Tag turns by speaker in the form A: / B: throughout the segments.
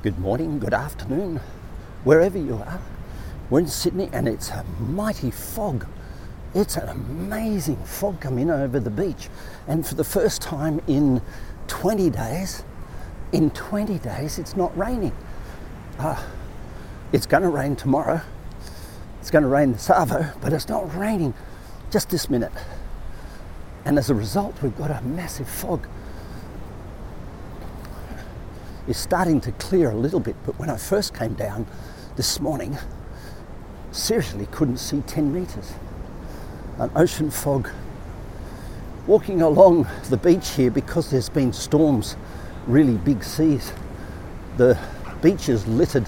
A: good morning, good afternoon, wherever you are. We're in Sydney and it's a mighty fog. It's an amazing fog coming over the beach. And for the first time in 20 days, in 20 days, it's not raining. Uh, it's going to rain tomorrow. It's going to rain this Savo, but it's not raining just this minute. And as a result, we've got a massive fog is starting to clear a little bit, but when I first came down this morning, seriously couldn't see 10 metres. An ocean fog. Walking along the beach here because there's been storms, really big seas. The beach is littered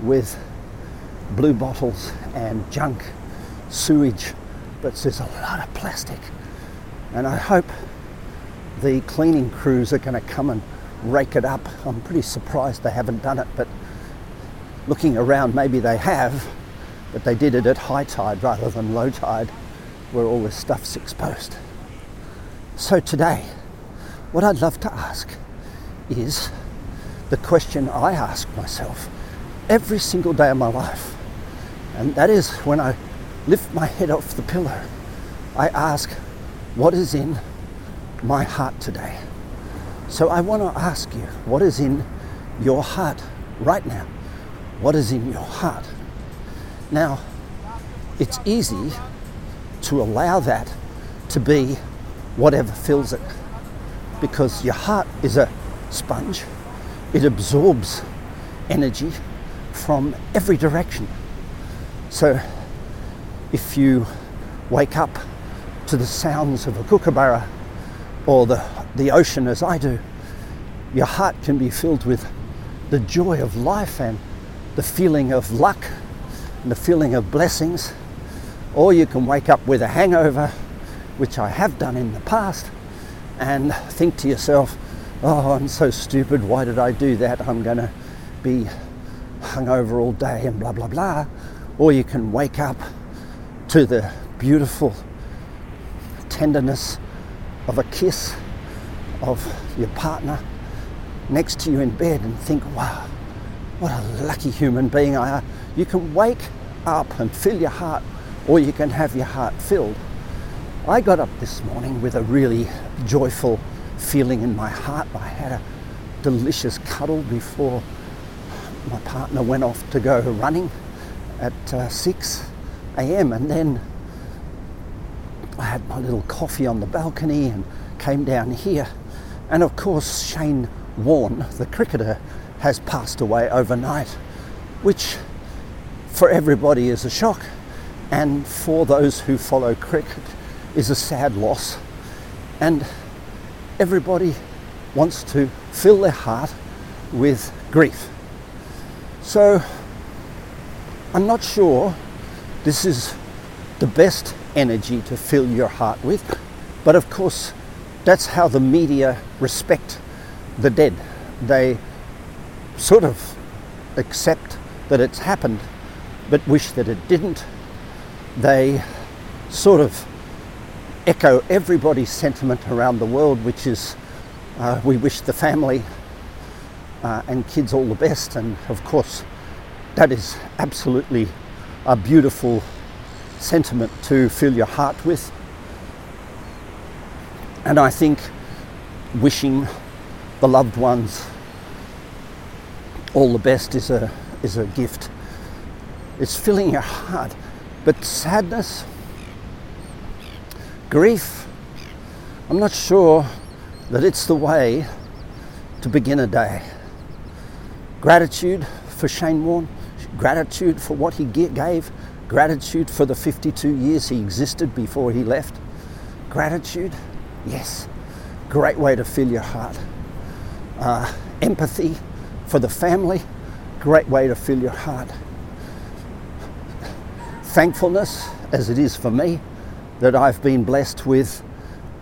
A: with blue bottles and junk, sewage, but there's a lot of plastic. And I hope the cleaning crews are going to come and rake it up. I'm pretty surprised they haven't done it, but looking around, maybe they have, but they did it at high tide rather than low tide, where all this stuff's exposed. So today, what I'd love to ask is the question I ask myself every single day of my life, and that is when I lift my head off the pillow, I ask, what is in my heart today? So I want to ask you, what is in your heart right now? What is in your heart? Now, it's easy to allow that to be whatever fills it because your heart is a sponge. It absorbs energy from every direction. So if you wake up to the sounds of a kookaburra or the, the ocean as I do, your heart can be filled with the joy of life and the feeling of luck and the feeling of blessings. Or you can wake up with a hangover, which I have done in the past, and think to yourself, oh, I'm so stupid, why did I do that? I'm going to be hungover all day and blah, blah, blah. Or you can wake up to the beautiful tenderness of a kiss of your partner next to you in bed and think, wow, what a lucky human being I am. You can wake up and fill your heart, or you can have your heart filled. I got up this morning with a really joyful feeling in my heart. I had a delicious cuddle before my partner went off to go running at uh, 6 a.m. and then I had my little coffee on the balcony and came down here. And of course, Shane Warne, the cricketer, has passed away overnight, which for everybody is a shock. And for those who follow cricket, is a sad loss. And everybody wants to fill their heart with grief. So I'm not sure this is the best energy to fill your heart with. But of course, that's how the media respect the dead. They sort of accept that it's happened, but wish that it didn't. They sort of echo everybody's sentiment around the world, which is uh, we wish the family uh, and kids all the best. And of course, that is absolutely a beautiful sentiment to fill your heart with. And I think wishing the loved ones all the best is a, is a gift. It's filling your heart. But sadness, grief, I'm not sure that it's the way to begin a day. Gratitude for Shane Warne, gratitude for what he gave, Gratitude for the 52 years he existed before he left. Gratitude, yes, great way to fill your heart. Uh, empathy for the family, great way to fill your heart. Thankfulness, as it is for me, that I've been blessed with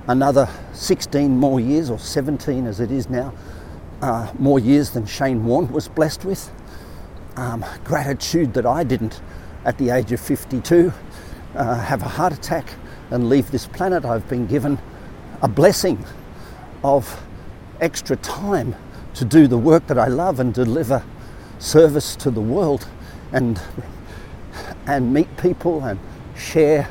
A: another 16 more years, or 17 as it is now, uh, more years than Shane Warne was blessed with. Um, gratitude that I didn't at the age of 52 uh, have a heart attack and leave this planet. I've been given a blessing of extra time to do the work that I love and deliver service to the world and and meet people and share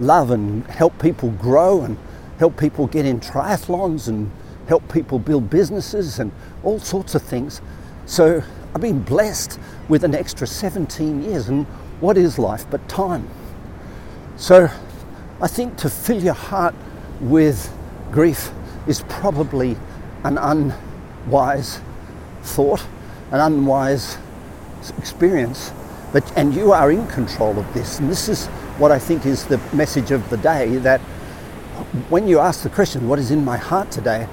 A: love and help people grow and help people get in triathlons and help people build businesses and all sorts of things. So I've been blessed with an extra 17 years and what is life but time? So I think to fill your heart with grief is probably an unwise thought, an unwise experience. But, and you are in control of this. And this is what I think is the message of the day that when you ask the question, What is in my heart today?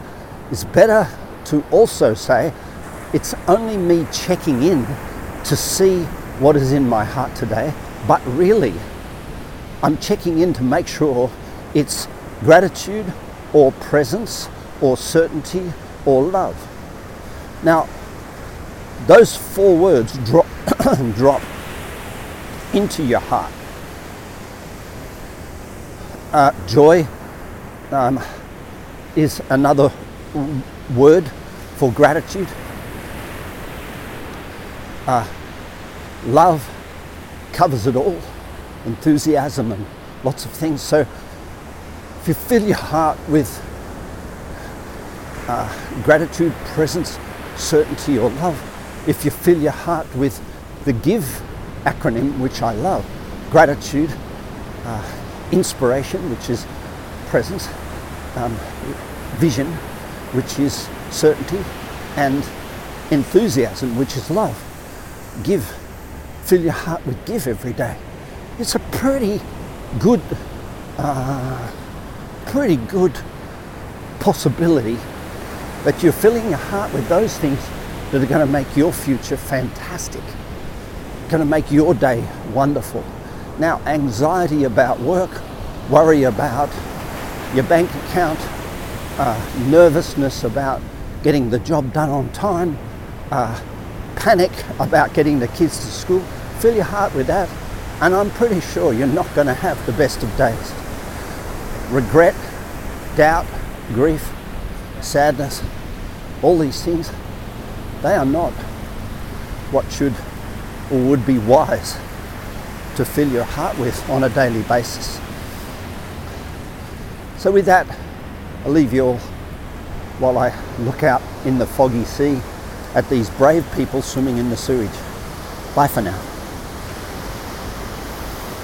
A: it's better to also say, It's only me checking in to see what is in my heart today, but really, I'm checking in to make sure it's gratitude or presence or certainty or love. Now, those four words drop, drop into your heart. Uh, joy um, is another word for gratitude. Uh, love covers it all, enthusiasm and lots of things. So if you fill your heart with uh, gratitude, presence, certainty, or love, if you fill your heart with the GIVE acronym, which I love gratitude, uh, inspiration, which is presence, um, vision, which is certainty, and enthusiasm, which is love. Give, fill your heart with give every day. It's a pretty good, uh, pretty good possibility that you're filling your heart with those things that are going to make your future fantastic, going to make your day wonderful. Now, anxiety about work, worry about your bank account, uh, nervousness about getting the job done on time, uh, panic about getting the kids to school, fill your heart with that, and I'm pretty sure you're not going to have the best of days. Regret, doubt, grief, sadness, all these things, they are not what should or would be wise to fill your heart with on a daily basis. So, with that, I'll leave you all while I look out in the foggy sea at these brave people swimming in the sewage. Bye for now.